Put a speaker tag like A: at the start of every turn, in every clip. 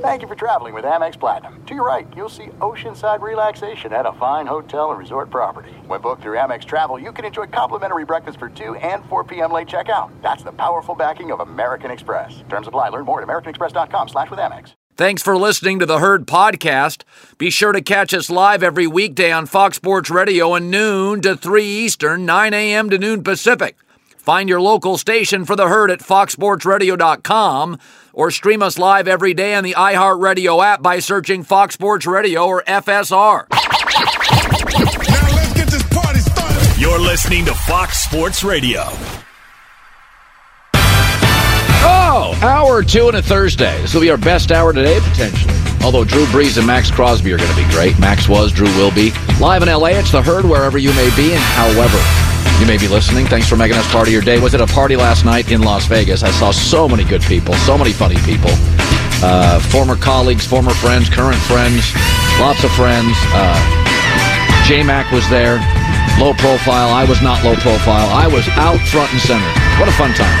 A: Thank you for traveling with Amex Platinum. To your right, you'll see oceanside relaxation at a fine hotel and resort property. When booked through Amex Travel, you can enjoy complimentary breakfast for 2 and 4 p.m. late checkout. That's the powerful backing of American Express. Terms apply. Learn more at americanexpress.com slash with Amex.
B: Thanks for listening to the Herd Podcast. Be sure to catch us live every weekday on Fox Sports Radio at noon to 3 Eastern, 9 a.m. to noon Pacific. Find your local station for the herd at foxsportsradio.com or stream us live every day on the iHeartRadio app by searching Fox Sports Radio or FSR.
C: Now let's get this party started.
D: You're listening to Fox Sports Radio.
B: Oh, hour two on a Thursday. This will be our best hour today, potentially. Although Drew Brees and Maxx Crosby are going to be great. Max was, Drew will be. Live in LA, it's the herd wherever you may be and however you may be listening. Thanks for making us part of your day. Was it a party last night in Las Vegas? I saw so many good people, so many funny people. Uh, former colleagues, former friends, current friends, lots of friends. Uh, J Mac was there, low profile. I was not low profile. I was out front and center. What a fun time.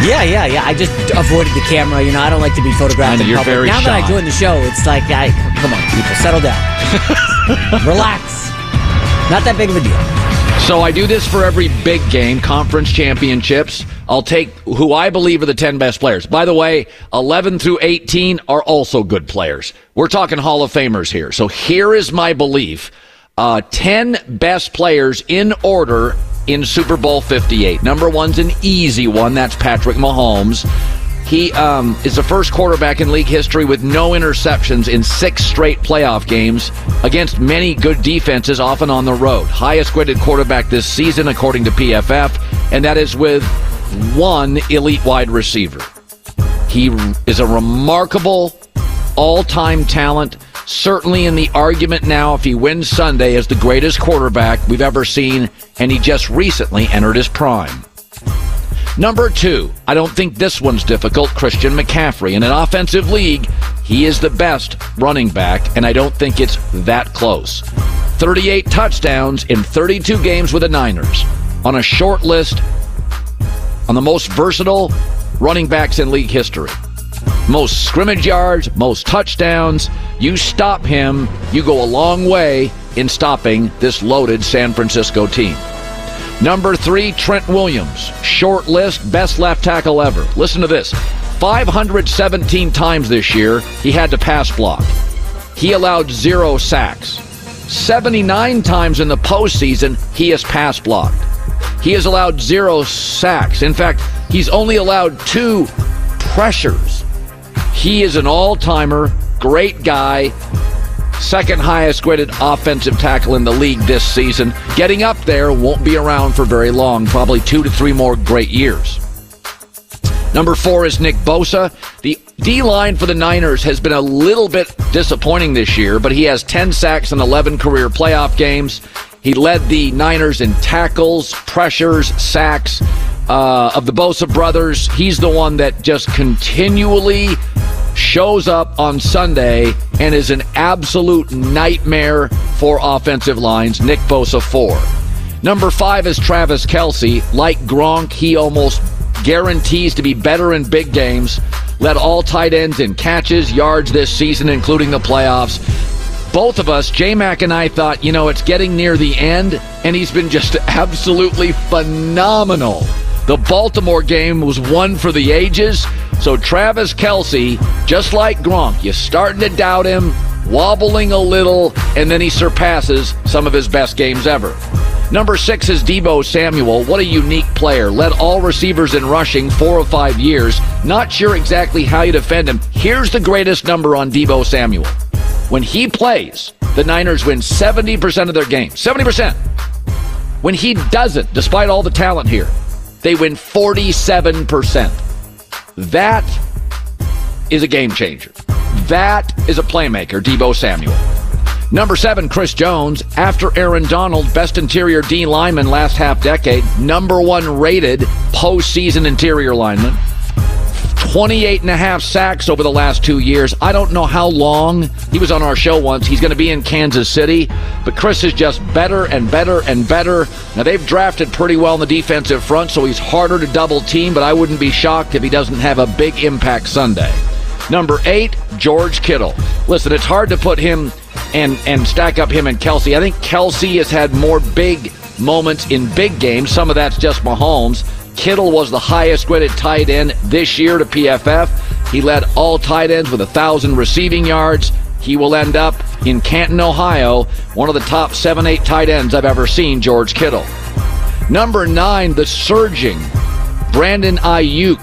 E: Yeah, yeah, yeah. I just avoided the camera. You know, I don't like to be photographed in
B: you're
E: public. now that I joined the show, it's like, I come on, people, settle down, relax. Not that big of a deal.
B: So I do this for every big game, conference championships. I'll take who I believe are the 10 best players. By the way, 11 through 18 are also good players. We're talking Hall of Famers here. So here is my belief. Uh, 10 best players in order in Super Bowl 58. Number one's an easy one. That's Patrick Mahomes. He um, is the first quarterback in league history with no interceptions in six straight playoff games against many good defenses, often on the road. Highest graded quarterback this season, according to PFF, and that is with one elite wide receiver. He is a remarkable all time talent, certainly in the argument now if he wins Sunday as the greatest quarterback we've ever seen, and he just recently entered his prime. Number two, I don't think this one's difficult. Christian McCaffrey. In an offensive league, he is the best running back, and I don't think it's that close. 38 touchdowns in 32 games with the Niners on a short list on the most versatile running backs in league history. Most scrimmage yards, most touchdowns. You stop him, you go a long way in stopping this loaded San Francisco team. Number three, Trent Williams. Short list, best left tackle ever. Listen to this 517 times this year he had to pass block. He allowed zero sacks. 79 times in the postseason he has pass blocked. He has allowed zero sacks. In fact, he's only allowed two pressures. He is an all timer, great guy, second highest graded offensive tackle in the league this season. Getting up there won't be around for very long, probably two to three more great years. Number four is Nick Bosa. The D line for the Niners has been a little bit disappointing this year, but he has 10 sacks in 11 career playoff games. He led the Niners in tackles, pressures, sacks. Uh, of the Bosa brothers, he's the one that just continually shows up on Sunday and is an absolute nightmare for offensive lines. Nick Bosa, four. Number five is Travis Kelce. Like Gronk, he almost guarantees to be better in big games. Led all tight ends in catches, yards this season, including the playoffs both of us, J Mac and I, thought, you know, it's getting near the end, and he's been just absolutely phenomenal. The Baltimore game was one for the ages. So Travis Kelce, just like Gronk, you're starting to doubt him, wobbling a little, and then he surpasses some of his best games ever. Number six is Deebo Samuel. What a unique player. Led all receivers in rushing four or five years. Not sure exactly how you defend him. Here's the greatest number on Deebo Samuel. When he plays, the Niners win 70% of their games. 70%. When he doesn't, despite all the talent here, they win 47%. That is a game changer. That is a playmaker, Deebo Samuel. Number seven, Chris Jones. After Aaron Donald, best interior D lineman last half decade, number one rated postseason interior lineman. 28 and a half sacks over the last two years. I don't know how long. He was on our show once. He's going to be in Kansas City. But Chris is just better and better and better. Now, they've drafted pretty well in the defensive front, so he's harder to double team, but I wouldn't be shocked if he doesn't have a big impact Sunday. Number eight, George Kittle. Listen, it's hard to put him and, and stack up him and Kelce. I think Kelce has had more big moments in big games. Some of that's just Mahomes. Kittle was the highest graded tight end this year to PFF. He led all tight ends with a thousand receiving yards. He will end up in Canton, Ohio, one of the top seven, eight tight ends I've ever seen, George Kittle. Number nine, the surging Brandon Aiyuk.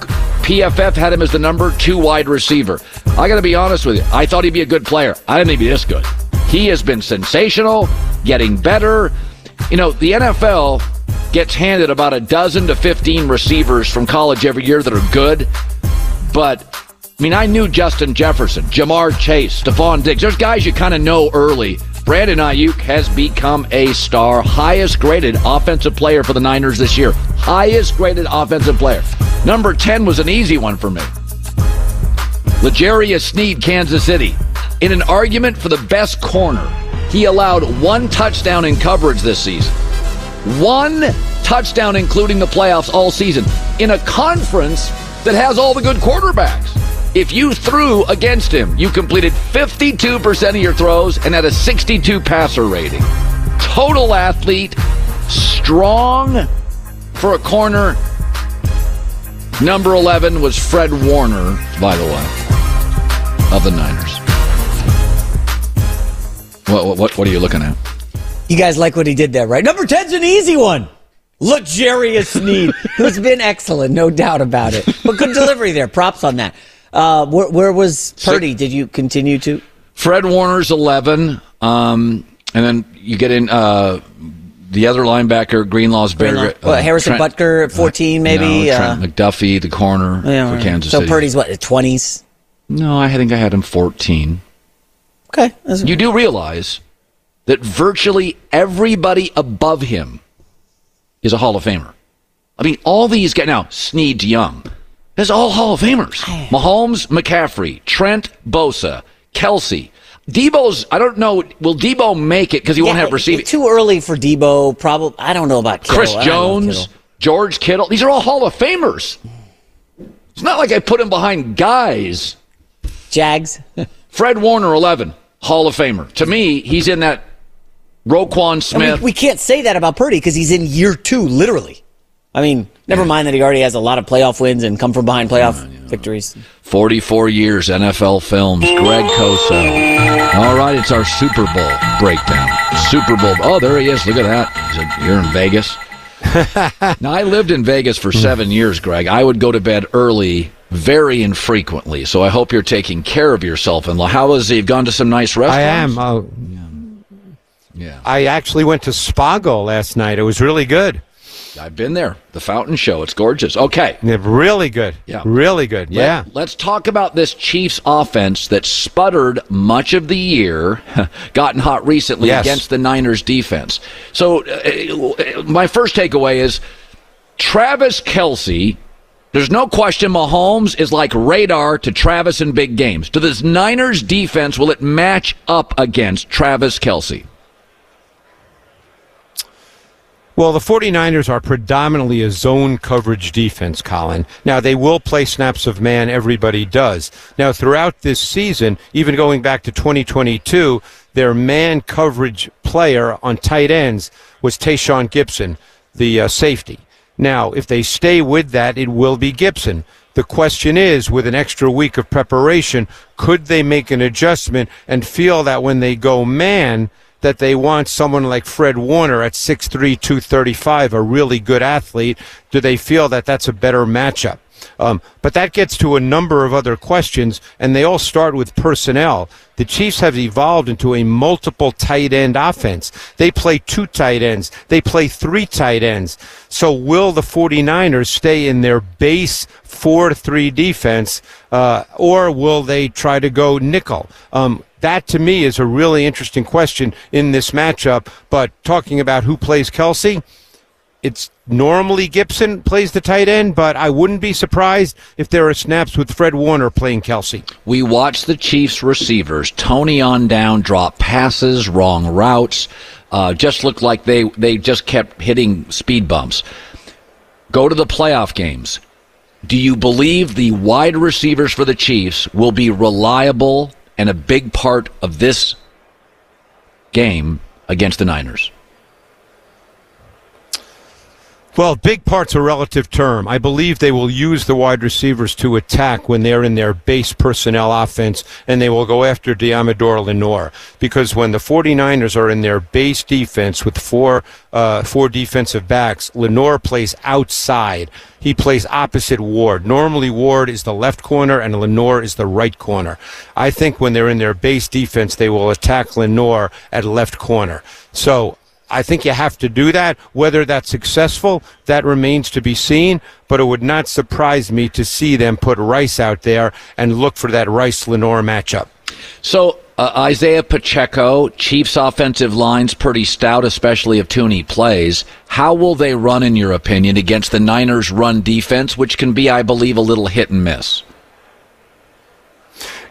B: PFF had him as the number two wide receiver. I got to be honest with you. I thought he'd be a good player. I didn't think he'd be this good. He has been sensational, getting better. You know, the NFL gets handed about a dozen to 15 receivers from college every year that are good. But, I mean, I knew Justin Jefferson, Ja'Marr Chase, Stefon Diggs. There's guys you kind of know early. Brandon Aiyuk has become a star, highest graded offensive player for the Niners this year. Highest graded offensive player. Number 10 was an easy one for me. L'Jarius Sneed, Kansas City. In an argument for the best corner, he allowed one touchdown in coverage this season. One touchdown, including the playoffs all season, in a conference that has all the good quarterbacks. If you threw against him, you completed 52% of your throws and had a 62 passer rating. Total athlete, strong for a corner. Number 11 was Fred Warner, by the way, of the Niners. What, what, what are you looking at?
E: You guys like what he did there, right? Number 10's an easy one. Luxurious Need, who's been excellent, no doubt about it. But good delivery there. Props on that. Uh, where, where was Purdy? Did you continue to?
B: Fred Warner's 11. Um, and then you get in uh, the other linebacker, Greenlaw's
E: Greenlaw. Well, Harrison Butker at 14, maybe?
B: No,
E: Uh,
B: Trent McDuffie, the corner
E: yeah,
B: for. Kansas
E: so
B: City.
E: So Purdy's what, 20s?
B: No, I think I had him 14.
E: Okay.
B: You do realize that virtually everybody above him is a Hall of Famer. I mean, all these guys now, Sneed to Young, there's all Hall of Famers. Mahomes, McCaffrey, Trent, Bosa, Kelce. Deebo's, I don't know, will Deebo make it because he won't
E: Yeah,
B: have receiving?
E: Too early for Deebo. Probably. I don't know about Kittle.
B: Chris
E: I don't know
B: Jones,
E: Kittle.
B: George Kittle, these are all Hall of Famers. It's not like I put him behind guys.
E: Jags.
B: Fred Warner, 11, Hall of Famer. To me, he's in that Roquan
E: I mean,
B: Smith.
E: we can't say that about Purdy because he's in year two, literally. I mean, never mind that he already has a lot of playoff wins and come from behind playoff victories.
B: 44 years NFL films. Greg Cosell. All right, it's our Super Bowl breakdown. Super Bowl. Oh, there he is. Look at that. He's like, You're in Vegas. now, I lived in Vegas for seven years, Greg. I would go to bed early very infrequently. So I hope you're taking care of yourself. And how is he? You've gone to some nice restaurants.
F: I
B: restaurants?
F: am. Oh,
B: Yeah.
F: I actually went to Spago last night. It was really good.
B: I've been there. The Fountain Show. It's gorgeous. Okay.
F: They're really good.
B: Yeah.
F: Really good. Yeah.
B: Let, us talk about this Chiefs offense that sputtered much of the year, gotten hot recently
F: Yes.
B: against the Niners defense. So, uh, my first takeaway is Travis Kelce. There's no question Mahomes is like radar to Travis in big games. To this Niners defense, will it match up against Travis Kelce?
F: Well, the 49ers are predominantly a zone coverage defense, Colin. Now, they will play snaps of man, everybody does. Now, throughout this season, even going back to 2022, their man coverage player on tight ends was Tashaun Gipson, the uh, safety. Now, if they stay with that, it will be Gipson. The question is, with an extra week of preparation, could they make an adjustment and feel that when they go man, that they want someone like Fred Warner at 6'3", 235, a really good athlete? Do they feel that that's a better matchup? Um, but that gets to a number of other questions, and they all start with personnel. The Chiefs have evolved into a multiple tight end offense. They play two tight ends. They play three tight ends. So will the 49ers stay in their base 4-3 defense, uh, or will they try to go nickel? Um, that to me is a really interesting question in this matchup. But talking about who plays Kelce, it's normally Gipson plays the tight end, but I wouldn't be surprised if there are snaps with Fred Warner playing Kelce.
B: We watched the Chiefs receivers, Toney on down, drop passes, wrong routes, uh, just looked like they, they just kept hitting speed bumps. Go to the playoff games. Do you believe the wide receivers for the Chiefs will be reliable and a big part of this game against the Niners?
F: Well, big part's a relative term. I believe they will use the wide receivers to attack when they're in their base personnel offense, and they will go after Deommodore Lenoir. Because when the 49ers are in their base defense with four, uh, four defensive backs, Lenoir plays outside. He plays opposite Ward. Normally, Ward is the left corner and Lenoir is the right corner. I think when they're in their base defense, they will attack Lenoir at left corner. So I think you have to do that. Whether that's successful, that remains to be seen. But it would not surprise me to see them put Rice out there and look for that Rice Lenoir matchup.
B: So uh, Isaiah Pacheco, Chiefs offensive line's pretty stout, especially if Thuney plays. How will they run, in your opinion, against the Niners' run defense, which can be, I believe, a little hit and miss?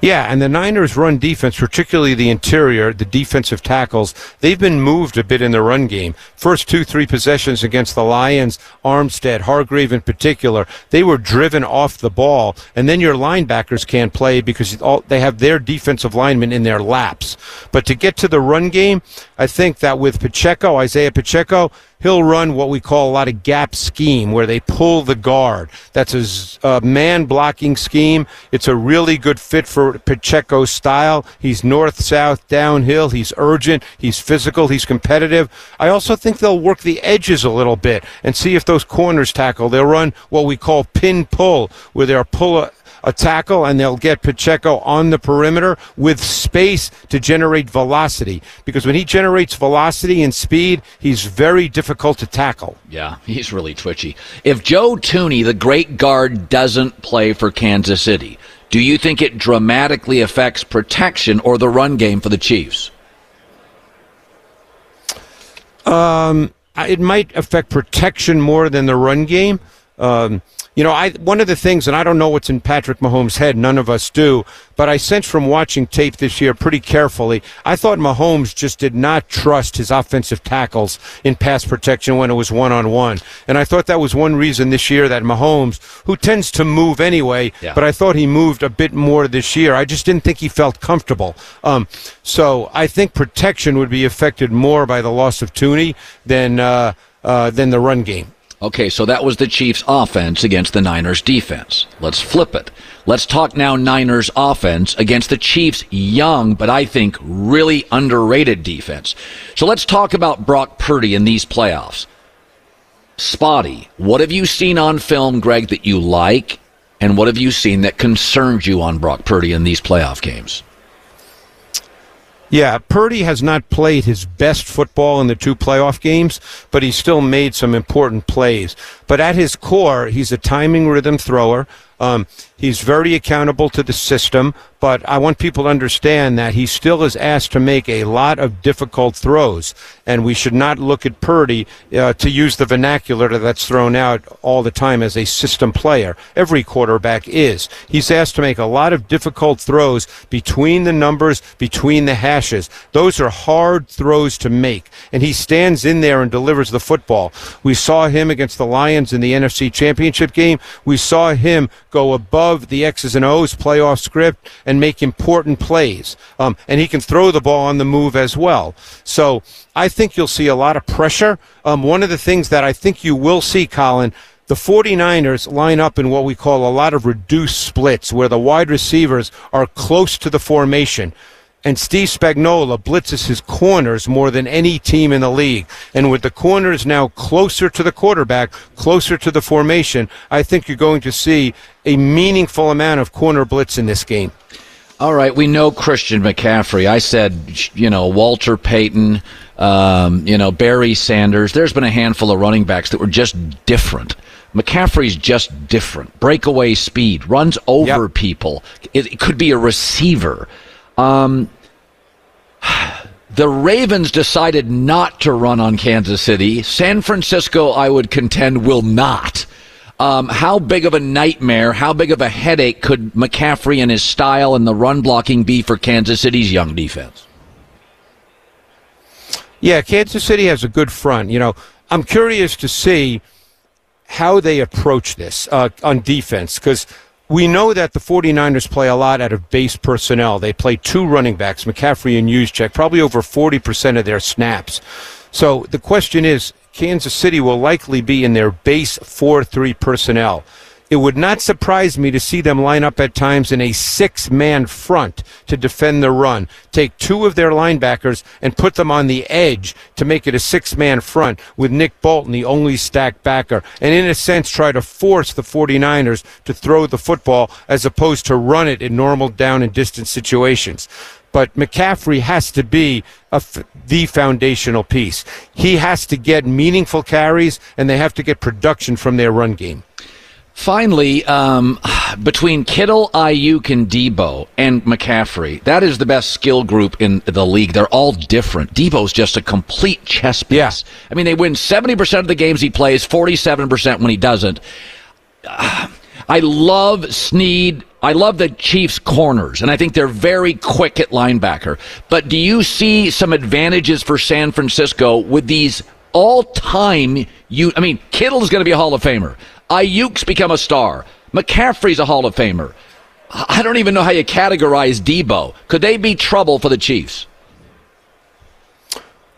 F: Yeah, and the Niners' run defense, particularly the interior, the defensive tackles, they've been moved a bit in the run game. First two, three possessions against the Lions, Armstead, Hargrave in particular, they were driven off the ball, and then your linebackers can't play because all, they have their defensive linemen in their laps. But to get to the run game, I think that with Pacheco, Isaiah Pacheco, he'll run what we call a lot of gap scheme where they pull the guard. That's a man blocking scheme. It's a really good fit for Pacheco's style. He's north, south, downhill. He's urgent. He's physical. He's competitive. I also think they'll work the edges a little bit and see if those corners tackle. They'll run what we call pin pull, where they'll pull a tackle and they'll get Pacheco on the perimeter with space to generate velocity. Because when he generates velocity and speed, he's very difficult to tackle.
B: Yeah, he's really twitchy. If Joe Thuney, the great guard, doesn't play for Kansas City, do you think it dramatically affects protection or the run game for the Chiefs?
F: Uh, It might affect protection more than the run game. Um, you know, I one of the things, and I don't know what's in Patrick Mahomes' head. None of us do. But I sense from watching tape this year pretty carefully, I thought Mahomes just did not trust his offensive tackles in pass protection when it was one on one. And I thought that was one reason this year that Mahomes, who tends to move anyway,
B: Yeah.
F: but I thought he moved a bit more this year. I just didn't think he felt comfortable. Um, so I think protection would be affected more by the loss of Thuney than uh, uh, than the run game.
B: Okay, so that was the Chiefs' offense against the Niners' defense. Let's flip it. Let's talk now Niners' offense against the Chiefs' young, but I think really underrated defense. So let's talk about Brock Purdy in these playoffs. Spotty, what have you seen on film, Greg, that you like? And what have you seen that concerns you on Brock Purdy in these playoff games?
F: Yeah, Purdy has not played his best football in the two playoff games, but he still made some important plays. But at his core, he's a timing rhythm thrower. Um, he's very accountable to the system, but I want people to understand that he still is asked to make a lot of difficult throws, and we should not look at Purdy uh, to use the vernacular that's thrown out all the time as a system player. Every quarterback is. He's asked to make a lot of difficult throws between the numbers, between the hashes. Those are hard throws to make, and he stands in there and delivers the football. We saw him against the Lions in the NFC Championship game. We saw him go above the X's and O's playoff script and make important plays. Um, and he can throw the ball on the move as well. So I think you'll see a lot of pressure. Um, one of the things that I think you will see, Colin, the 49ers line up in what we call a lot of reduced splits, where the wide receivers are close to the formation and Steve Spagnuolo blitzes his corners more than any team in the league. And with the corners now closer to the quarterback, closer to the formation, I think you're going to see a meaningful amount of corner blitz in this game.
B: All right, we know Christian McCaffrey. I said, you know, Walter Payton, um, you know, Barry Sanders. There's been a handful of running backs that were just different. McCaffrey's just different. Breakaway speed, runs over
F: Yep.
B: people. It, it could be a receiver. Um, the Ravens decided not to run on Kansas City. San Francisco, I would contend, will not. Um, how big of a nightmare, how big of a headache could McCaffrey and his style and the run blocking be for Kansas City's young defense?
F: Yeah, Kansas City has a good front. You know, I'm curious to see how they approach this uh, on defense because we know that the 49ers play a lot out of base personnel. They play two running backs, McCaffrey and Juszczyk, probably over 40% of their snaps. So the question is, Kansas City will likely be in their base 4-3 personnel. It would not surprise me to see them line up at times in a six man front to defend the run. Take two of their linebackers and put them on the edge to make it a six man front with Nick Bolton, the only stacked backer. And in a sense, try to force the 49ers to throw the football as opposed to run it in normal down and distance situations but McCaffrey has to be f- the foundational piece. He has to get meaningful carries, and they have to get production from their run game.
B: Finally, um, between Kittle, Aiyuk, and Deebo and McCaffrey, that is the best skill group in the league. They're all different. Deebo's just a complete chess piece.
F: Yeah.
B: I mean, they win 70% of the games he plays, 47% when he doesn't. Ah, I love Sneed. I love the Chiefs' corners, and I think they're very quick at linebacker. But do you see some advantages for San Francisco with these all-time? You, I mean, Kittle's going to be a Hall of Famer. Aiyuk's become a star. McCaffrey's a Hall of Famer. I don't even know how you categorize Deebo. Could they be trouble for the Chiefs?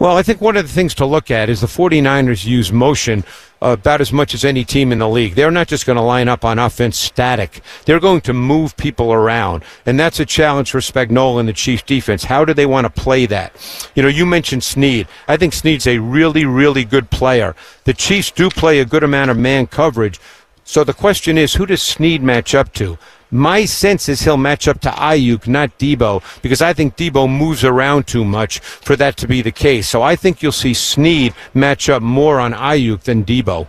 F: Well, I think one of the things to look at is the 49ers use motion uh, about as much as any team in the league. They're not just going to line up on offense static. They're going to move people around. And that's a challenge for Spagnuolo and the Chiefs defense. How do they want to play that? You know, you mentioned Sneed. I think Sneed's a really, really good player. The Chiefs do play a good amount of man coverage. So the question is, who does Sneed match up to? My sense is he'll match up to Aiyuk, not Deebo, because I think Deebo moves around too much for that to be the case. So I think you'll see Sneed match up more on Aiyuk than Deebo.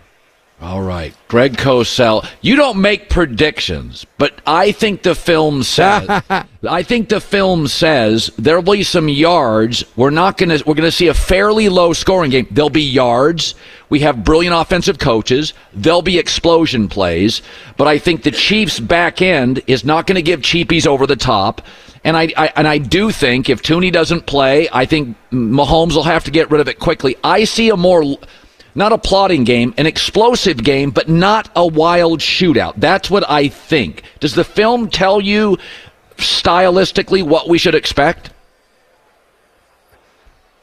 B: All right. Greg Cosell, you don't make predictions, but I think the film says I think the film says there'll be some yards. We're not going to we're going to see a fairly low scoring game. There'll be yards. We have brilliant offensive coaches. There'll be explosion plays, but I think the Chiefs back end is not going to give cheapies over the top. And I, I and I do think if Thuney doesn't play, I think Mahomes will have to get rid of it quickly. I see a more not a plotting game, an explosive game, but not a wild shootout. That's what I think. Does the film tell you stylistically what we should expect?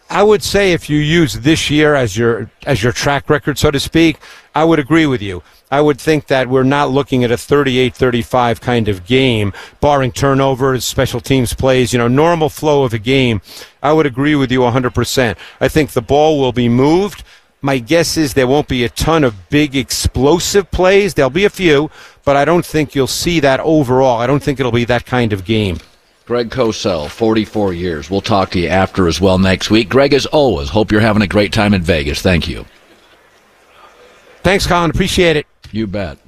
F: I would say if you use this year as your as your track record, so to speak, I would agree with you. I would think that we're not looking at a 38-35 kind of game, barring turnovers, special teams plays, you know, normal flow of a game. I would agree with you 100%. I think the ball will be moved. My guess is there won't be a ton of big explosive plays. There'll be a few, but I don't think you'll see that overall. I don't think it'll be that kind of game.
B: Greg Cosell, 44 years. We'll talk to you after as well next week. Greg, as always, hope you're having a great time in Vegas. Thank you.
F: Thanks, Colin. Appreciate it.
B: You bet.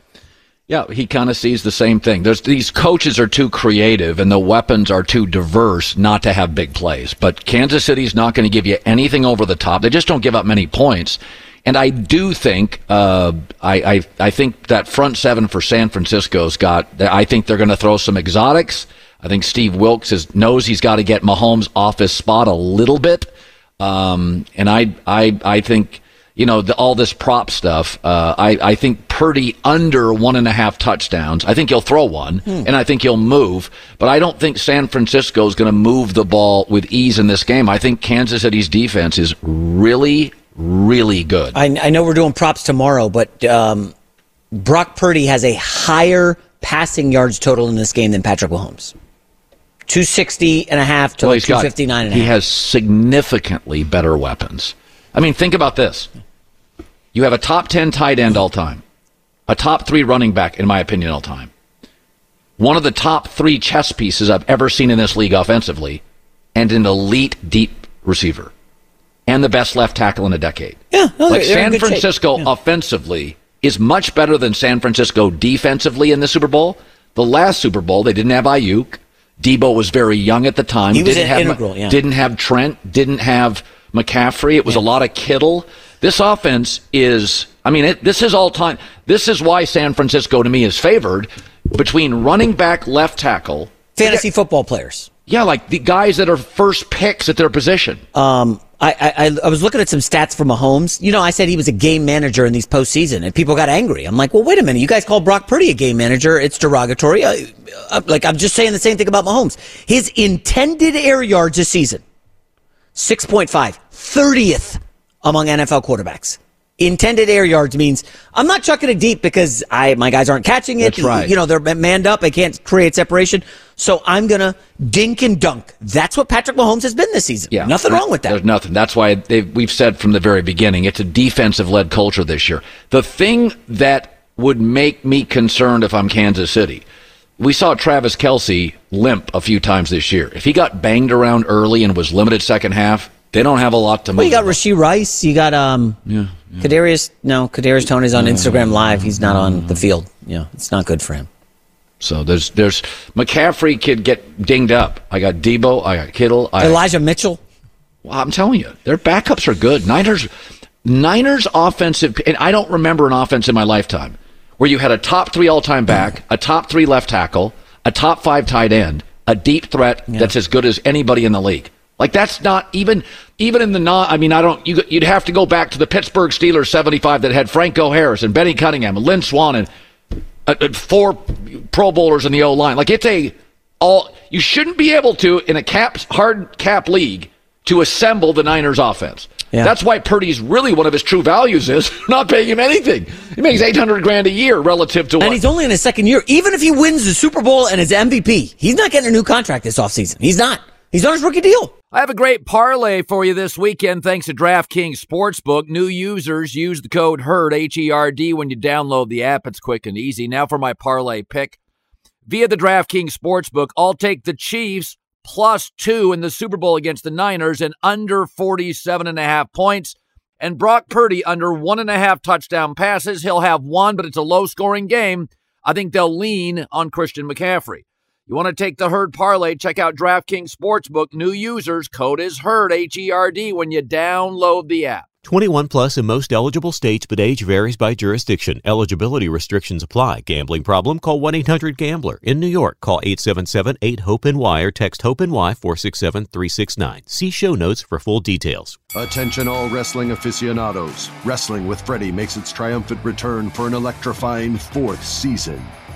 B: Yeah, he kind of sees the same thing. There's these coaches are too creative and the weapons are too diverse not to have big plays. But Kansas City's not going to give you anything over the top. They just don't give up many points. And I do think, uh, I, I, I think that front seven for San Francisco's got. I think they're going to throw some exotics. I think Steve Wilks is, knows he's got to get Mahomes off his spot a little bit. Um, and I, I, I think you know, the, all this prop stuff. Uh, I, I think Purdy under one and a half touchdowns. I think he'll throw one, hmm. and I think he'll move. But I don't think San Francisco is going to move the ball with ease in this game. I think Kansas City's defense is really, really good.
E: I, I know we're doing props tomorrow, but um, Brock Purdy has a higher passing yards total in this game than Patrick Mahomes. 260 and a half to well, like 259 and a
B: half. He has significantly better weapons. I mean, think about this. You have a top 10 tight end all time, a top three running back, in my opinion, all time. One of the top three chess pieces I've ever seen in this league offensively, and an elite deep receiver, and the best left tackle in a decade.
E: Yeah,
B: no, like San Francisco yeah. offensively is much better than San Francisco defensively in the Super Bowl. The last Super Bowl, they didn't have Aiyuk. Deebo was very young at the time.
E: He was
B: didn't
E: have, integral, yeah.
B: Didn't have Trent. Didn't have McCaffrey. It was yeah. a lot of Kittle. This offense is, I mean, it, this is all time. This is why San Francisco to me is favored between running back, left tackle,
E: fantasy football players.
B: Yeah, like the guys that are first picks at their position.
E: Um, I, I, I was looking at some stats from Mahomes. You know, I said he was a game manager in these postseason, and people got angry. I'm like, well, wait a minute. You guys call Brock Purdy a game manager. It's derogatory. Uh, uh, like, I'm just saying the same thing about Mahomes. His intended air yards this season, 6.5, 30th among NFL quarterbacks. Intended air yards means I'm not chucking it deep because I my guys aren't catching it.
B: That's right.
E: You know, they're manned up. I can't create separation. So I'm going to dink and dunk. That's what Patrick Mahomes has been this season. Yeah. Nothing wrong with that.
B: There's nothing. That's why we've said from the very beginning it's a defensive led culture this year. The thing that would make me concerned if I'm Kansas City we saw Travis Kelce limp a few times this year. If he got banged around early and was limited second half, they don't have a lot to.
E: Well, you got Rashee Rice. You got um, yeah, yeah. Kadarius. No, Kadarius Toney's on Instagram Live. He's not on the field. Yeah, it's not good for him.
B: So there's there's McCaffrey could get dinged up. I got Deebo. I got Kittle. I,
E: Elijah Mitchell.
B: Well, I'm telling you, their backups are good. Niners, Niners offensive, and I don't remember an offense in my lifetime where you had a top three all time back, a top three left tackle, a top five tight end, a deep threat yeah. that's as good as anybody in the league. Like that's not even even in the non. I mean, I don't. You, would have to go back to the Pittsburgh Steelers '75 that had Franco Harris and Benny Cunningham and Lynn Swann and uh, uh, four Pro Bowlers in the O line. Like it's a all. You shouldn't be able to in a cap hard cap league to assemble the Niners offense. Yeah. That's why Purdy's really one of his true values is not paying him anything. He makes 800 grand a year relative to
E: And
B: what?
E: he's only in his second year. Even if he wins the Super Bowl and is MVP, he's not getting a new contract this offseason. He's not. He's on his rookie deal.
B: I have a great parlay for you this weekend thanks to DraftKings Sportsbook. New users use the code HERD, H E R D, when you download the app. It's quick and easy. Now for my parlay pick. Via the DraftKings Sportsbook, I'll take the Chiefs plus two in the Super Bowl against the Niners and under 47 and a half points. And Brock Purdy under one and a half touchdown passes. He'll have one, but it's a low scoring game. I think they'll lean on Christian McCaffrey. You want to take the herd parlay? Check out DraftKings Sportsbook. New users, code is herd, H E R D, when you download the app.
G: 21 plus in most eligible states, but age varies by jurisdiction. Eligibility restrictions apply. Gambling problem? Call 1 800 Gambler. In New York, call 877 8 HOPE NY or text HOPE NY 467 369. See show notes for full details.
H: Attention, all wrestling aficionados. Wrestling with Freddie makes its triumphant return for an electrifying fourth season.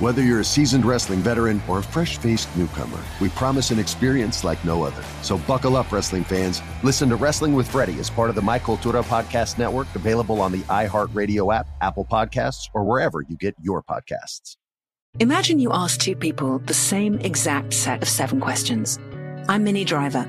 H: Whether you're a seasoned wrestling veteran or a fresh faced newcomer, we promise an experience like no other. So buckle up, wrestling fans. Listen to Wrestling with Freddie as part of the My Cultura Podcast Network, available on the iHeartRadio app, Apple Podcasts, or wherever you get your podcasts.
I: Imagine you ask two people the same exact set of seven questions. I'm Minnie Driver.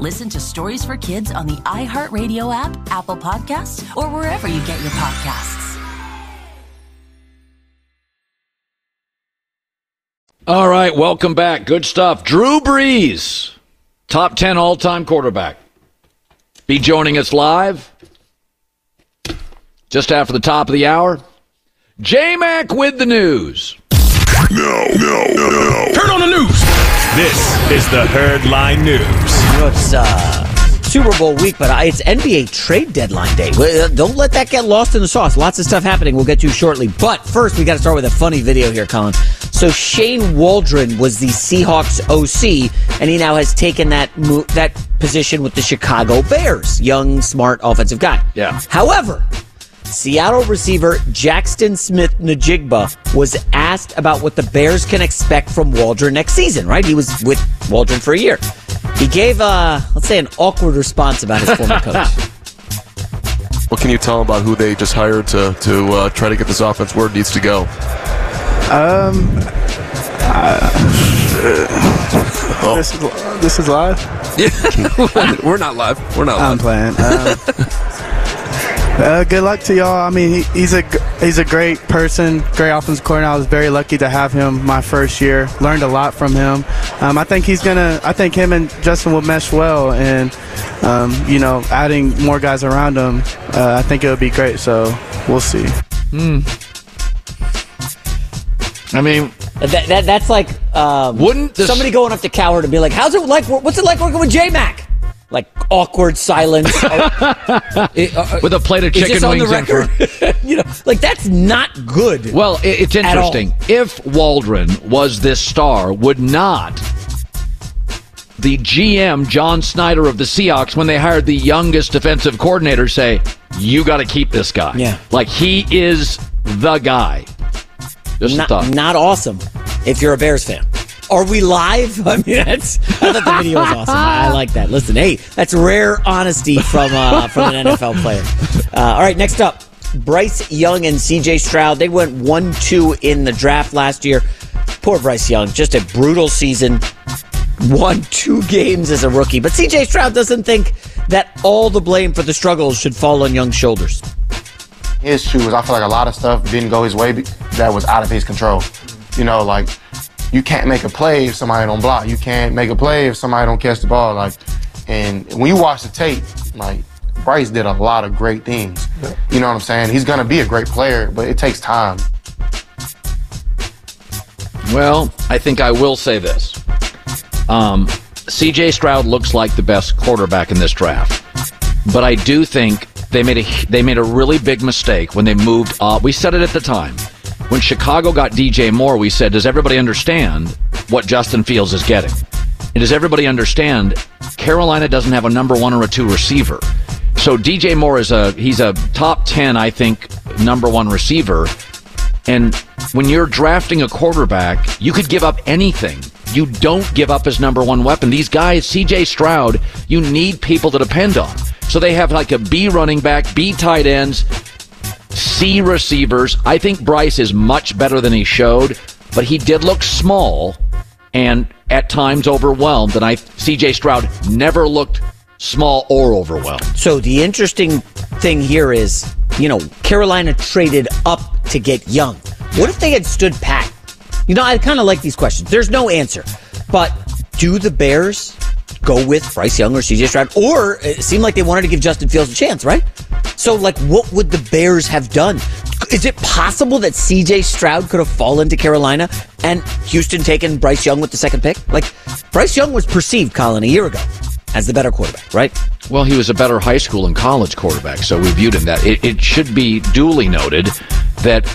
J: Listen to Stories for Kids on the iHeartRadio app, Apple Podcasts, or wherever you get your podcasts.
B: All right, welcome back. Good stuff. Drew Brees, top 10 all time quarterback, be joining us live just after the top of the hour. J Mac with the news.
D: No, no, no. Turn on the news. This is the Herd Line News.
E: Know, it's uh, Super Bowl week, but uh, it's NBA trade deadline day. Well, uh, Don't let that get lost in the sauce. Lots of stuff happening. We'll get to shortly. But first, we got to start with a funny video here, Colin. So Shane Waldron was the Seahawks OC, and he now has taken that mo- that position with the Chicago Bears. Young, smart, offensive guy.
B: Yeah.
E: However, Seattle receiver Jaxon Smith Njigba was asked about what the Bears can expect from Waldron next season, right? He was with Waldron for a year. He gave, uh, let's say, an awkward response about his former coach.
K: What can you tell them about who they just hired to to uh, try to get this offense where it needs to go?
L: Um, uh, this, is, this is live. Yeah.
K: We're not live. We're not
L: I'm
K: live.
L: playing. Uh, uh, good luck to y'all. I mean, he, he's a g- he's a great person, great offensive coordinator. I was very lucky to have him my first year. Learned a lot from him. Um, I think he's gonna. I think him and Justin will mesh well, and um, you know, adding more guys around him, uh, I think it would be great. So we'll see.
B: Hmm. I mean,
E: that, that that's like um,
B: wouldn't this-
E: somebody going up to Cowherd and be like, "How's it like? What's it like working with J Mac?" Like awkward silence Oh, it- uh,
B: with a plate of chicken
E: this on the
B: wings in front.
E: record? you know, like that's not good.
B: Well, i- it's interesting. If Waldron was this star, would not the GM John Schneider of the Seahawks, when they hired the youngest defensive coordinator, say, "You got to keep this guy"?
E: Yeah.
B: like he is the guy. Just
E: not,
B: thought.
E: not awesome if you're a Bears fan. Are we live? I mean, that's, I thought the video was awesome. I, I like that. Listen, hey, that's rare honesty from uh, from an NFL player. Uh, all right, next up, Bryce Young and CJ Stroud. They went 1 2 in the draft last year. Poor Bryce Young, just a brutal season. Won two games as a rookie. But CJ Stroud doesn't think that all the blame for the struggles should fall on Young's shoulders.
M: His shoes, I feel like a lot of stuff didn't go his way that was out of his control. You know, like you can't make a play if somebody don't block. You can't make a play if somebody don't catch the ball. Like, and when you watch the tape, like Bryce did a lot of great things. You know what I'm saying? He's gonna be a great player, but it takes time.
B: Well, I think I will say this. Um, CJ Stroud looks like the best quarterback in this draft, but I do think they made a they made a really big mistake when they moved up. We said it at the time when Chicago got DJ Moore. We said, "Does everybody understand what Justin Fields is getting?" And does everybody understand Carolina doesn't have a number one or a two receiver? So DJ Moore is a he's a top ten, I think, number one receiver. And when you're drafting a quarterback, you could give up anything. You don't give up his number one weapon. These guys, CJ Stroud, you need people to depend on. So they have like a B running back, B tight ends, C receivers. I think Bryce is much better than he showed, but he did look small and at times overwhelmed. And I CJ Stroud never looked small or overwhelmed.
E: So the interesting thing here is, you know, Carolina traded up to get Young. What if they had stood pat? You know, I kind of like these questions. There's no answer. But do the Bears go with Bryce Young or CJ Stroud? Or it seemed like they wanted to give Justin Fields a chance, right? So, like, what would the Bears have done? Is it possible that CJ Stroud could have fallen to Carolina and Houston taken Bryce Young with the second pick? Like, Bryce Young was perceived, Colin, a year ago as the better quarterback, right?
B: Well, he was a better high school and college quarterback, so we viewed him that. It, it should be duly noted that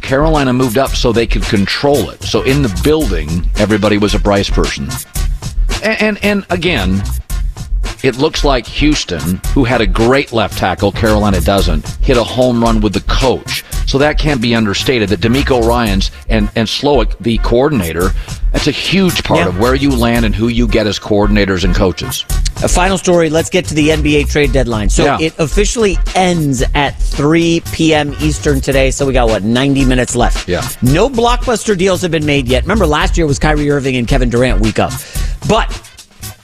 B: Carolina moved up so they could control it. So in the building, everybody was a Bryce person. And, and, and again, it looks like Houston, who had a great left tackle, Carolina doesn't, hit a home run with the coach. So that can't be understated. That DeMeco Ryans and and Slowik, the coordinator, that's a huge part
E: Yeah.
B: of where you land and who you get as coordinators and coaches.
E: A final story. Let's get to the NBA trade deadline. So
B: Yeah.
E: it officially ends at 3 p.m. Eastern today. So we got what 90 minutes left.
B: Yeah.
E: No blockbuster deals have been made yet. Remember last year was Kyrie Irving and Kevin Durant week up, but.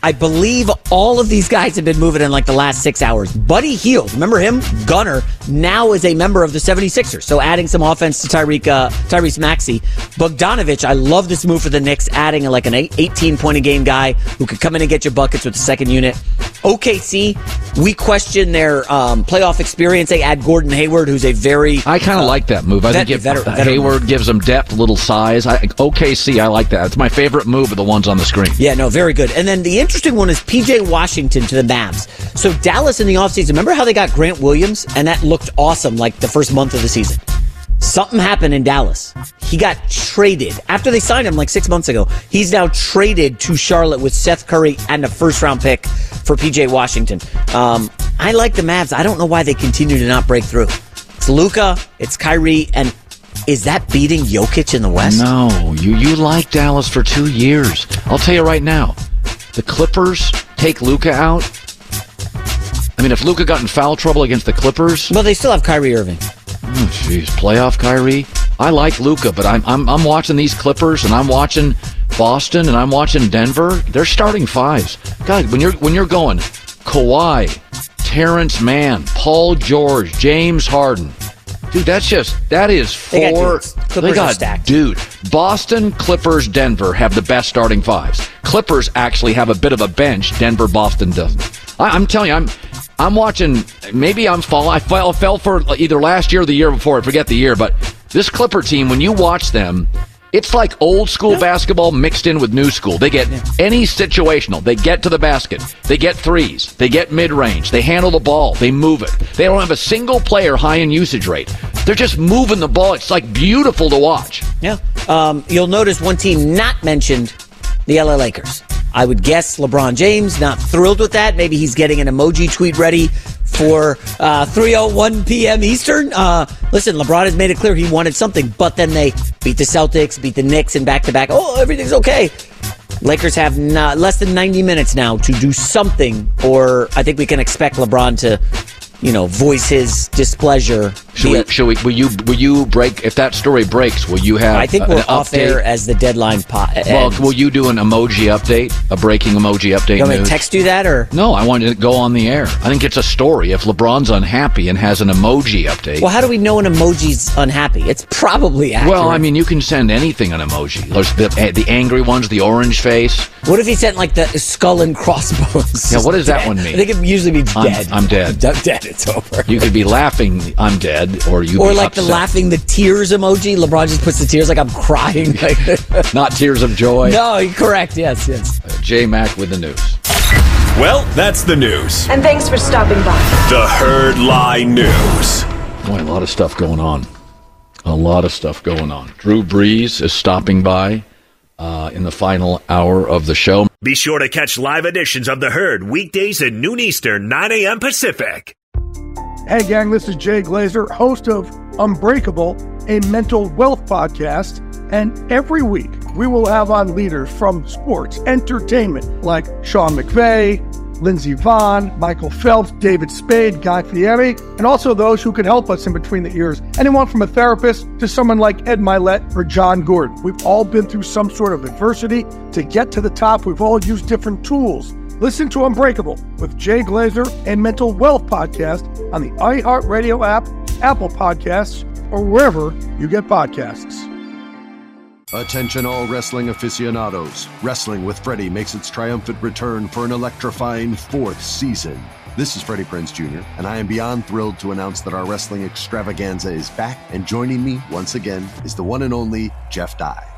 E: I believe all of these guys have been moving in like the last six hours. Buddy Hield, remember him? Gunner, now is a member of the 76ers. So adding some offense to Tyreek, uh, Tyrese Maxey. Bogdanovich, I love this move for the Knicks, adding like an 18 point a game guy who could come in and get your buckets with the second unit. OKC, we question their um, playoff experience. They add Gordon Hayward, who's a very.
B: I kind of like that move. I
E: vet-
B: think it,
E: veteran- veteran
B: Hayward gives them depth, little size. I, OKC, I like that. It's my favorite move of the ones on the screen.
E: Yeah, no, very good. And then the interesting one is PJ Washington to the Mavs. So Dallas in the offseason, remember how they got Grant Williams? And that looked awesome like the first month of the season. Something happened in Dallas. He got traded after they signed him like six months ago. He's now traded to Charlotte with Seth Curry and a first round pick for PJ Washington. Um, I like the Mavs. I don't know why they continue to not break through. It's Luka, it's Kyrie, and is that beating Jokic in the West?
B: No, you you like Dallas for two years. I'll tell you right now, the Clippers take Luka out. I mean, if Luka got in foul trouble against the Clippers,
E: well, they still have Kyrie Irving.
B: Oh, jeez, playoff Kyrie. I like Luka, but I'm I'm I'm watching these Clippers and I'm watching Boston and I'm watching Denver. They're starting fives. God, when you're when you're going Kawhi, Terance Mann, Paul George, James Harden. Dude, that's just that is four.
E: They got
B: four.
E: dudes. Clippers are stacked.
B: Dude, Boston, Clippers, Denver have the best starting fives. Clippers actually have a bit of a bench. Denver, Boston doesn't. I, I'm telling you, I'm I'm watching. Maybe I'm fall. I fell fell for either last year or the year before. I forget the year, but this Clipper team, when you watch them. It's like old school basketball mixed in with new school. They get any situational. They get to the basket. They get threes. They get mid range. They handle the ball. They move it. They don't have a single player high in usage rate. They're just moving the ball. It's like beautiful to watch.
E: Yeah. Um, you'll notice one team not mentioned the LA Lakers. I would guess LeBron James not thrilled with that. Maybe he's getting an emoji tweet ready for uh, 3:01 p.m. Eastern. Uh, listen, LeBron has made it clear he wanted something, but then they beat the Celtics, beat the Knicks, and back to back. Oh, everything's okay. Lakers have not, less than 90 minutes now to do something, or I think we can expect LeBron to you know, voice his displeasure.
B: Should we, should we, will you, will you break, if that story breaks, will you have
E: I think we're off
B: update?
E: air as the deadline pot.
B: Well, will you do an emoji update, a breaking emoji update?
E: You want me to text you that or?
B: No, I want it to go on the air. I think it's a story. If LeBron's unhappy and has an emoji update.
E: Well, how do we know an emoji's unhappy? It's probably accurate.
B: Well, I mean, you can send anything an emoji. There's the, eh, the angry ones, the orange face.
E: What if he sent like the skull and crossbones?
B: Yeah, what does that one mean?
E: I think it usually means
B: I'm-
E: dead.
B: I'm dead.
E: I'm dead. It's over.
B: You could be laughing, I'm dead, or you
E: or
B: be
E: like the laughing, the tears emoji. LeBron just puts the tears like I'm crying. Like,
B: Not tears of joy.
E: no, you're correct. Yes, yes.
B: J Mac with the news.
D: Well, that's the news.
I: And thanks for stopping by.
D: The Herd Lie News.
B: Boy, a lot of stuff going on. A lot of stuff going on. Drew Brees is stopping by uh, in the final hour of the show.
D: Be sure to catch live editions of The Herd weekdays at noon Eastern, 9 a.m. Pacific.
N: Hey, gang, this is Jay Glazer, host of Unbreakable, a mental wealth podcast. And every week, we will have on leaders from sports, entertainment, like Sean McVay, Lindsey Vonn, Michael Phelps, David Spade, Guy Fieri, and also those who can help us in between the ears. Anyone from a therapist to someone like Ed Mylett or Jon Gordon. We've all been through some sort of adversity. To get to the top, we've all used different tools. Listen to Unbreakable with Jay Glazer and Mental Wealth Podcast on the iHeartRadio app, Apple Podcasts, or wherever you get podcasts.
H: Attention, all wrestling aficionados. Wrestling with Freddie makes its triumphant return for an electrifying fourth season. This is Freddie Prinz Jr., and I am beyond thrilled to announce that our wrestling extravaganza is back, and joining me once again is the one and only Jeff Dye.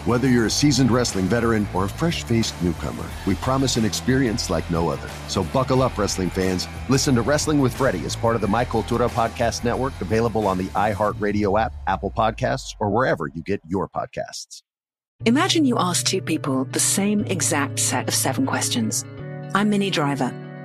H: Whether you're a seasoned wrestling veteran or a fresh faced newcomer, we promise an experience like no other. So buckle up, wrestling fans. Listen to Wrestling with Freddie as part of the My Cultura Podcast Network, available on the iHeartRadio app, Apple Podcasts, or wherever you get your podcasts.
I: Imagine you ask two people the same exact set of seven questions. I'm Minnie Driver,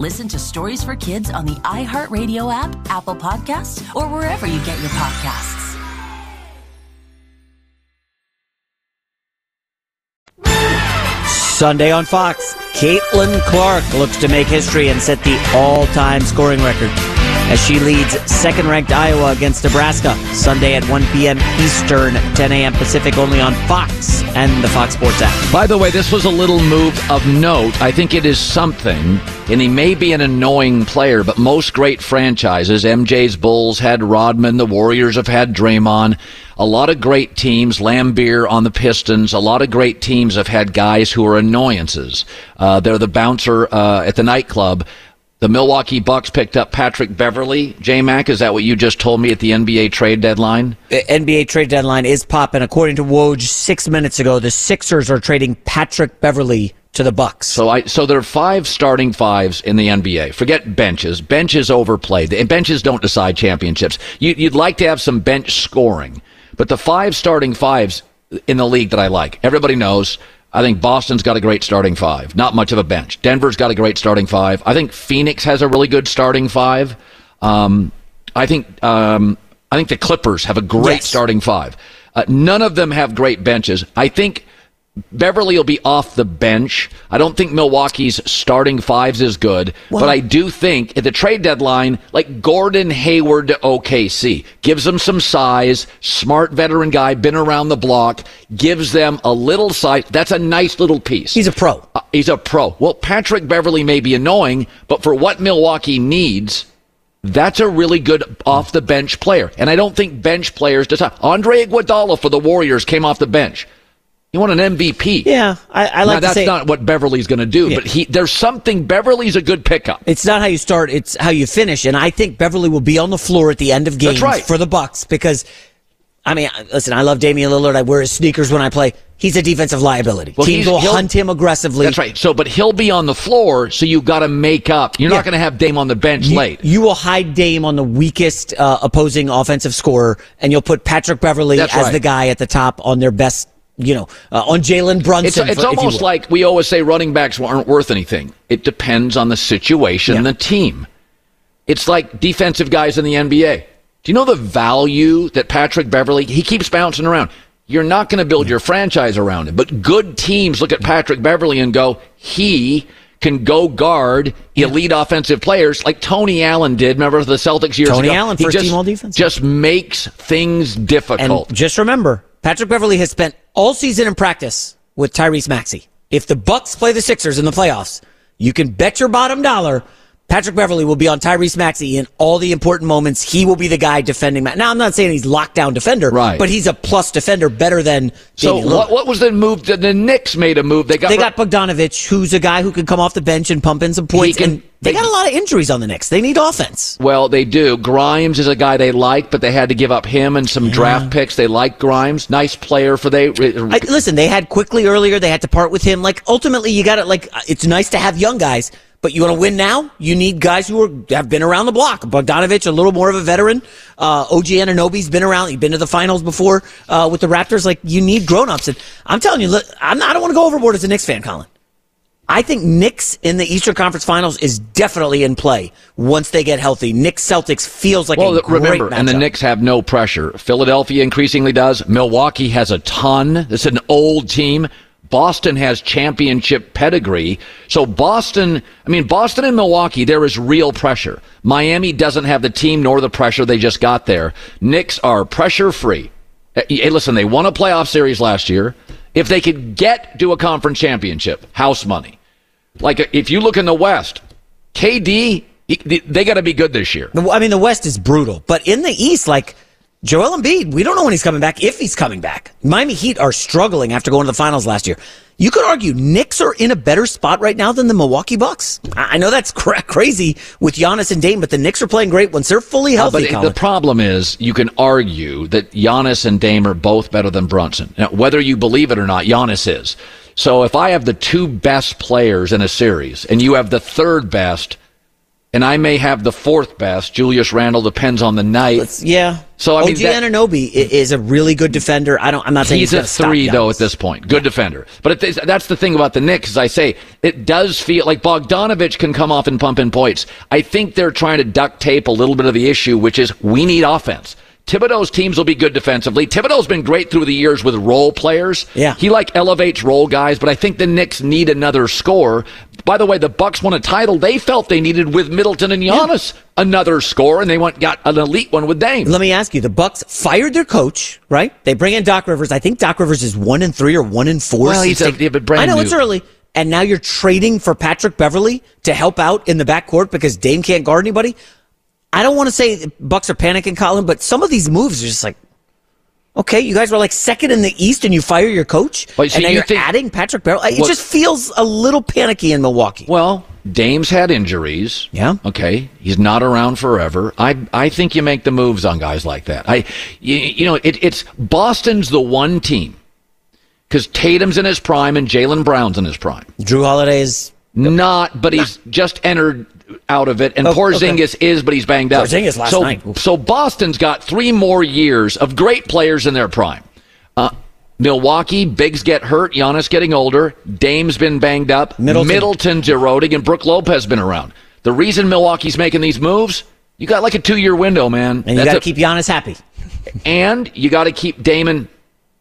J: Listen to Stories for Kids on the iHeartRadio app, Apple Podcasts, or wherever you get your podcasts.
E: Sunday on Fox, Caitlin Clark looks to make history and set the all-time scoring record. As she leads second ranked Iowa against Nebraska Sunday at 1 p.m. Eastern, 10 a.m. Pacific, only on Fox and the Fox Sports app.
B: By the way, this was a little move of note. I think it is something, and he may be an annoying player, but most great franchises, MJ's Bulls had Rodman, the Warriors have had Draymond. A lot of great teams, Laimbeer on the Pistons, a lot of great teams have had guys who are annoyances. Uh, they're the bouncer uh, at the nightclub. The Milwaukee Bucks picked up Patrick Beverley. J Mac, is that what you just told me at the NBA trade deadline?
E: The NBA trade deadline is popping. According to Woj six minutes ago, the Sixers are trading Patrick Beverley to the Bucks.
B: So I so there are five starting fives in the NBA. Forget benches. Benches overplayed. And benches don't decide championships. You, you'd like to have some bench scoring, but the five starting fives in the league that I like, everybody knows I think Boston's got a great starting five. Not much of a bench. Denver's got a great starting five. I think Phoenix has a really good starting five. Um, I think um, I think the Clippers have a great
E: Yes.
B: starting five. Uh, none of them have great benches. I think Beverley will be off the bench. I don't think Milwaukee's starting fives is good, but I do think at the trade deadline, like Gordon Hayward to OKC, gives them some size, smart veteran guy, been around the block, gives them a little size. That's a nice little piece.
E: He's a pro.
B: Uh, he's a pro. Well, Patrick Beverley may be annoying, but for what Milwaukee needs, that's a really good off the bench player. And I don't think bench players decide. Andre Iguodala for the Warriors came off the bench. He won an MVP.
E: Yeah, I, I like
B: now, that's
E: say
B: not what Beverley's going to do,
E: Yeah.
B: but he there's something. Beverley's a good pickup.
E: It's not how you start; it's how you finish. And I think Beverley will be on the floor at the end of games
B: right.
E: for the Bucks because, I mean, listen, I love Damian Lillard. I wear his sneakers when I play. He's a defensive liability.
B: Well,
E: Teams will hunt him aggressively.
B: That's right. So, but he'll be on the floor, so you got to make up. You're
E: Yeah.
B: not going to have Dame on the bench
E: You,
B: late.
E: you will hide Dame on the weakest uh, opposing offensive scorer, and you'll put Patrick Beverley
B: That's
E: as
B: right.
E: the guy at the top on their best. You know, uh, on Jalen Brunson.
B: It's, it's
E: for-
B: almost like we always say running backs aren't worth anything. It depends on the situation and the team. It's like defensive guys in the NBA. Do you know the value that Patrick Beverley, he keeps bouncing around. You're not going to build your franchise around him, but good teams look at Patrick Beverley and go, he can go guard elite offensive players like Tony Allen did. Remember the Celtics years
E: Tony
B: ago?
E: Allen,
B: He
E: first
B: just,
E: team all defense.
B: Just makes things difficult.
E: And just remember, Patrick Beverley has spent all season in practice with Tyrese Maxey. If the Bucks play the Sixers in the playoffs, you can bet your bottom dollar Patrick Beverley will be on Tyrese Maxey in all the important moments. He will be the guy defending. Ma- Now, I'm not saying he's lockdown defender,
B: Right.
E: but he's a plus defender, better than.
B: so what, what was the move? The, the Knicks made a move. They got
E: they got Bogdanovich, who's a guy who can come off the bench and pump in some points.
B: can-
E: and they, got a lot of injuries on the Knicks. They need offense.
B: Well, they do. Grimes is a guy they like, but they had to give up him and some draft picks. They like Grimes. Nice player for they.
E: I, listen, they had quickly earlier. They had to part with him. Like ultimately, you got to like. It's nice to have young guys, but you want to win now. You need guys who are, have been around the block. Bogdanovich, a little more of a veteran. Uh, OG Anunoby's been around. He's been to the finals before uh, with the Raptors. Like you need grown ups, and I'm telling you, look, I'm not, I don't want to go overboard as a Knicks fan, Colin. I think Knicks in the Eastern Conference Finals is definitely in play once they get healthy. Knicks Celtics feels like
B: well,
E: a great
B: remember, and the
E: matchup.
B: Knicks have no pressure. Philadelphia increasingly does. Milwaukee has a ton. It's an old team. Boston has championship pedigree. So Boston, I mean, Boston and Milwaukee, there is real pressure. Miami doesn't have the team nor the pressure they just got there. Knicks are pressure free. Hey, listen, they won a playoff series last year. If they could get to a conference championship, house money. Like uh, if you look in the West, KD, they got to be good this year.
E: I mean, the West is brutal, but in the East, like Joel Embiid, we don't know when he's coming back, if he's coming back. Miami Heat are struggling after going to the finals last year. You could argue Knicks are in a better spot right now than the Milwaukee Bucks. I know that's cra- crazy with Giannis and Dame, but the Knicks are playing great once they're fully
B: Uh,
E: healthy.
B: but
E: Colin.
B: the problem is, you can argue that Giannis and Dame are both better than Brunson. Now, whether you believe it or not, Giannis is. So if I have the two best players in a series, and you have the third best, and I may have the fourth best, Julius Randle depends on the night.
E: yeah.
B: So I mean,
E: OG
B: that-
E: Anunoby is a really good defender. I don't. I'm not saying
B: he's
E: he's,
B: a three though at this point. Good defender, but it, that's the thing about the Knicks. As I say, it does feel like Bogdanovich can come off and pump in points. I think they're trying to duct tape a little bit of the issue, which is we need offense. Thibodeau's teams will be good defensively. Thibodeau's been great through the years with role players.
E: Yeah.
B: He like elevates role guys, but I think the Knicks need another score. By the way, the Bucks won a title. They felt they needed with Middleton and Giannis another score, and they went got an elite one with Dame.
E: Let me ask you: The Bucks fired their coach, right? They bring in Doc Rivers. I think Doc Rivers is one and three or one and four.
B: Well, he's a- yeah, brand
E: I know
B: new.
E: it's early, and now you're trading for Patrick Beverley to help out in the backcourt because Dame can't guard anybody. I don't want to say Bucks are panicking, Colin, but some of these moves are just like, okay, you guys were like second in the East, and you fire your coach,
B: But so
E: and now
B: you
E: you're
B: think-
E: adding Patrick Beverley. It just feels a little panicky in Milwaukee.
B: Well, Dame's had injuries.
E: Yeah.
B: Okay. He's not around forever. I I think you make the moves on guys like that. I you, you know it, it's Boston's the one team because Tatum's in his prime and Jaylen Brown's in his prime.
E: Jrue Holiday is
B: not, but he's just entered out of it, and
E: Oh,
B: Porzingis is, but he's banged up.
E: Porzingis last
B: so,
E: night.
B: So Boston's got three more years of great players in their prime. Uh, Milwaukee, Bigs get hurt. Giannis getting older. Dame's been banged up.
E: Middleton.
B: Middleton's eroding, and Brook Lopez been around. The reason Milwaukee's making these moves, you got like a two-year window, man.
E: and you got to keep Giannis happy.
B: and you got to keep Damon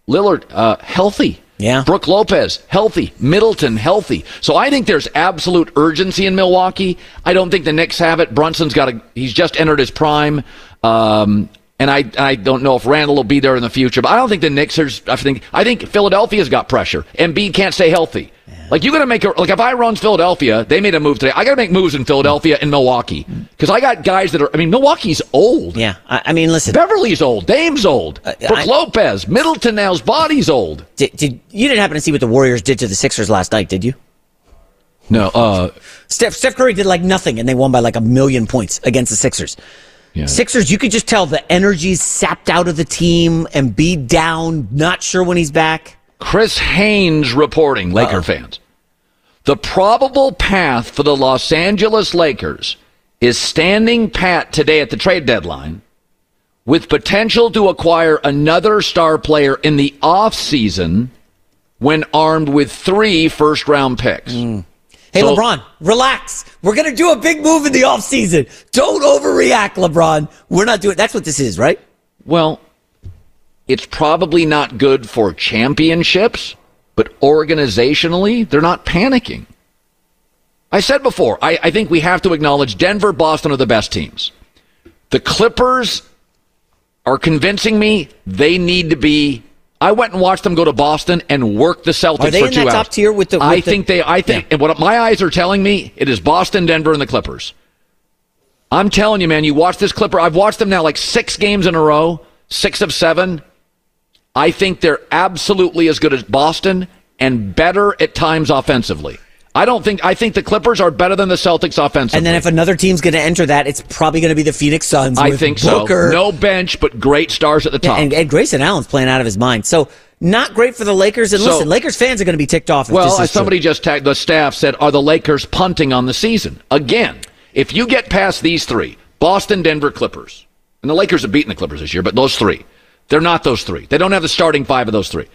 B: Lillard uh, healthy.
E: Yeah.
B: Brook Lopez healthy. Middleton healthy. So I think there's absolute urgency in Milwaukee. I don't think the Knicks have it. Brunson's got a. He's just entered his prime. Um, and I, I don't know if Randle will be there in the future, but I don't think the Knicks are. I think I think Philadelphia's got pressure. Embiid can't stay healthy. Like you got to make a like if I run Philadelphia, they made a move today. I got to make moves in Philadelphia and Milwaukee because I got guys that are. I mean, Milwaukee's old.
E: Yeah, I, I mean, listen,
B: Beverley's old. Dame's old. Brook
E: I-
B: Lopez, Middleton now's body's old.
E: Did, did you didn't happen to see what the Warriors did to the Sixers last night, did you?
B: No, uh,
E: Steph Steph Curry did like nothing, and they won by like a million points against the Sixers. Sixers, you could just tell the energy's sapped out of the team and be down, not sure when he's back.
B: Chris Haynes reporting, Laker fans. The probable path for the Los Angeles Lakers is standing pat today at the trade deadline with potential to acquire another star player in the offseason when armed with three first round picks. Hmm.
E: Hey,
B: So-
E: LeBron, relax. We're going to do a big move in the offseason. Don't overreact, LeBron. We're not doing That's what this is, right?
B: Well, it's probably not good for championships, but organizationally, they're not panicking. I said before, I, I think we have to acknowledge Denver, Boston are the best teams. The Clippers are convincing me they need to be. I went and watched them go to Boston and work the Celtics
E: Are they
B: for
E: in
B: two
E: that
B: hours.
E: top tier with the-
B: I
E: with the-
B: think they. I think, and what my eyes are telling me, it is Boston, Denver, and the Clippers. I'm telling you, man, you watch this Clipper. I've watched them now like six games in a row, six of seven. I think they're absolutely as good as Boston and better at times offensively. I don't think I think the Clippers are better than the Celtics offensively.
E: And then if another team's going to enter that, it's probably going to be the Phoenix Suns.
B: I think
E: Booker.
B: so. No bench, but great stars at the
E: Yeah,
B: top.
E: and, and Grayson Allen's playing out of his mind. So not great for the Lakers. And
B: So-
E: listen, Lakers fans are going to be ticked off.
B: Well, somebody
E: true.
B: just tagged the staff said, are the Lakers punting on the season again? If you get past these three, Boston, Denver, Clippers, and the Lakers have beaten the Clippers this year, but those three, they're not those three. They don't have the starting five of those three.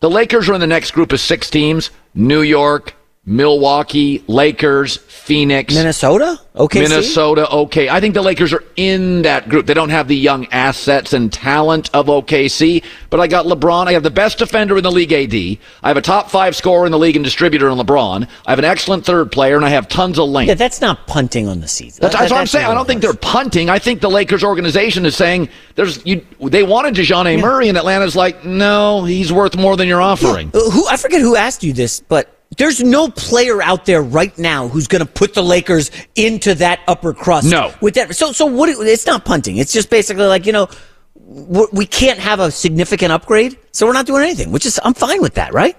B: The Lakers are in the next group of six teams: New York, Milwaukee, Lakers, Phoenix,
E: Minnesota, OKC?
B: Minnesota, okay. I think the Lakers are in that group. They don't have the young assets and talent of OKC, but I got LeBron. I have the best defender in the league, AD. I have a top five scorer in the league and distributor in LeBron. I have an excellent third player, and I have tons of length.
E: yeah, that's not punting on the season.
B: That's, that's
E: That-
B: what I'm saying. I don't think they're punting. I think the Lakers organization is saying there's you. They wanted Dejounte Murray, and Atlanta's like, no, he's worth more than you're offering.
E: Uh, Who I forget who asked you this, but there's no player out there right now who's going to put the Lakers into that upper crust.
B: No.
E: with that. So, so what? It's not punting. It's just basically like you know, we're, can't have a significant upgrade, so we're not doing anything. Which is I'm fine with that, right?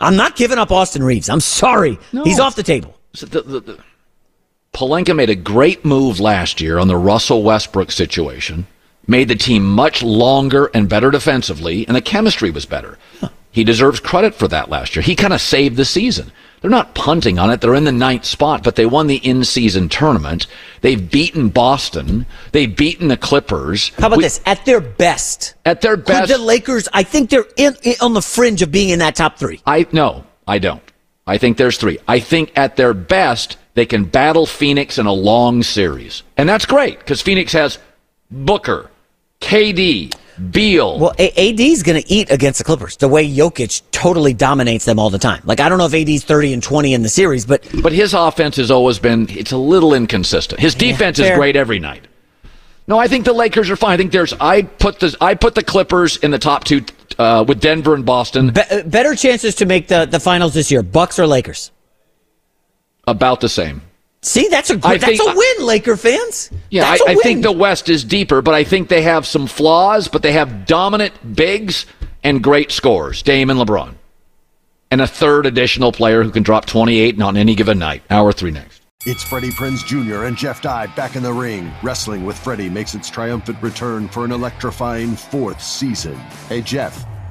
E: I'm not giving up Austin Reaves. I'm sorry, no. he's off the table.
B: So the, the, the, Pelinka made a great move last year on the Russell Westbrook situation, made the team much longer and better defensively, and the chemistry was better. He deserves credit for that last year. He kind of saved the season. They're not punting on it. They're in the ninth spot, but they won the in-season tournament. They've beaten Boston. They've beaten the Clippers.
E: How about
B: We-
E: this? At their best,
B: At their
E: could
B: best,
E: the Lakers? I think they're in, in- on the fringe of being in that top three.
B: I no, I don't. I think there's three. I think at their best they can battle Phoenix in a long series, and that's great because Phoenix has Booker, KD, Beal.
E: Well, A- AD's going to eat against the Clippers the way Jokic totally dominates them all the time. Like I don't know if AD's 30 and 20 in the series, but
B: but his offense has always been it's a little inconsistent. His defense is great every night. No, I think the Lakers are fine. I think there's I put the I put the Clippers in the top two uh, with Denver and Boston.
E: Be- better chances to make the, the finals this year, Bucks or Lakers?
B: About the same.
E: See, that's a
B: I
E: good, that's a win, Laker fans.
B: Yeah, I,
E: That's a
B: I think the West is deeper, but I think they have some flaws, but they have dominant bigs and great scorers, Dame and LeBron. And a third additional player who can drop 28 on any given night. Hour three next.
H: It's Freddie Prinz Jr. and Jeff Dye back in the ring. Wrestling with Freddie makes its triumphant return for an electrifying fourth season. Hey, Jeff,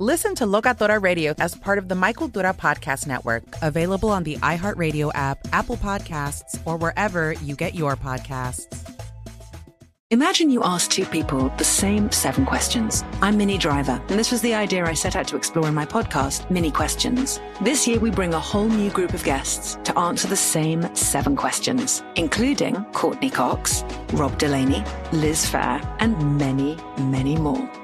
O: Listen to Locatora Radio as part of the My Cultura Podcast Network, available on the iHeartRadio app, Apple Podcasts, or wherever you get your podcasts.
I: Imagine you ask two people the same seven questions. I'm Minnie Driver, and this was the idea I set out to explore in my podcast, Minnie Questions. This year, we bring a whole new group of guests to answer the same seven questions, including Courteney Cox, Rob Delaney, Liz Phair, and many, many more.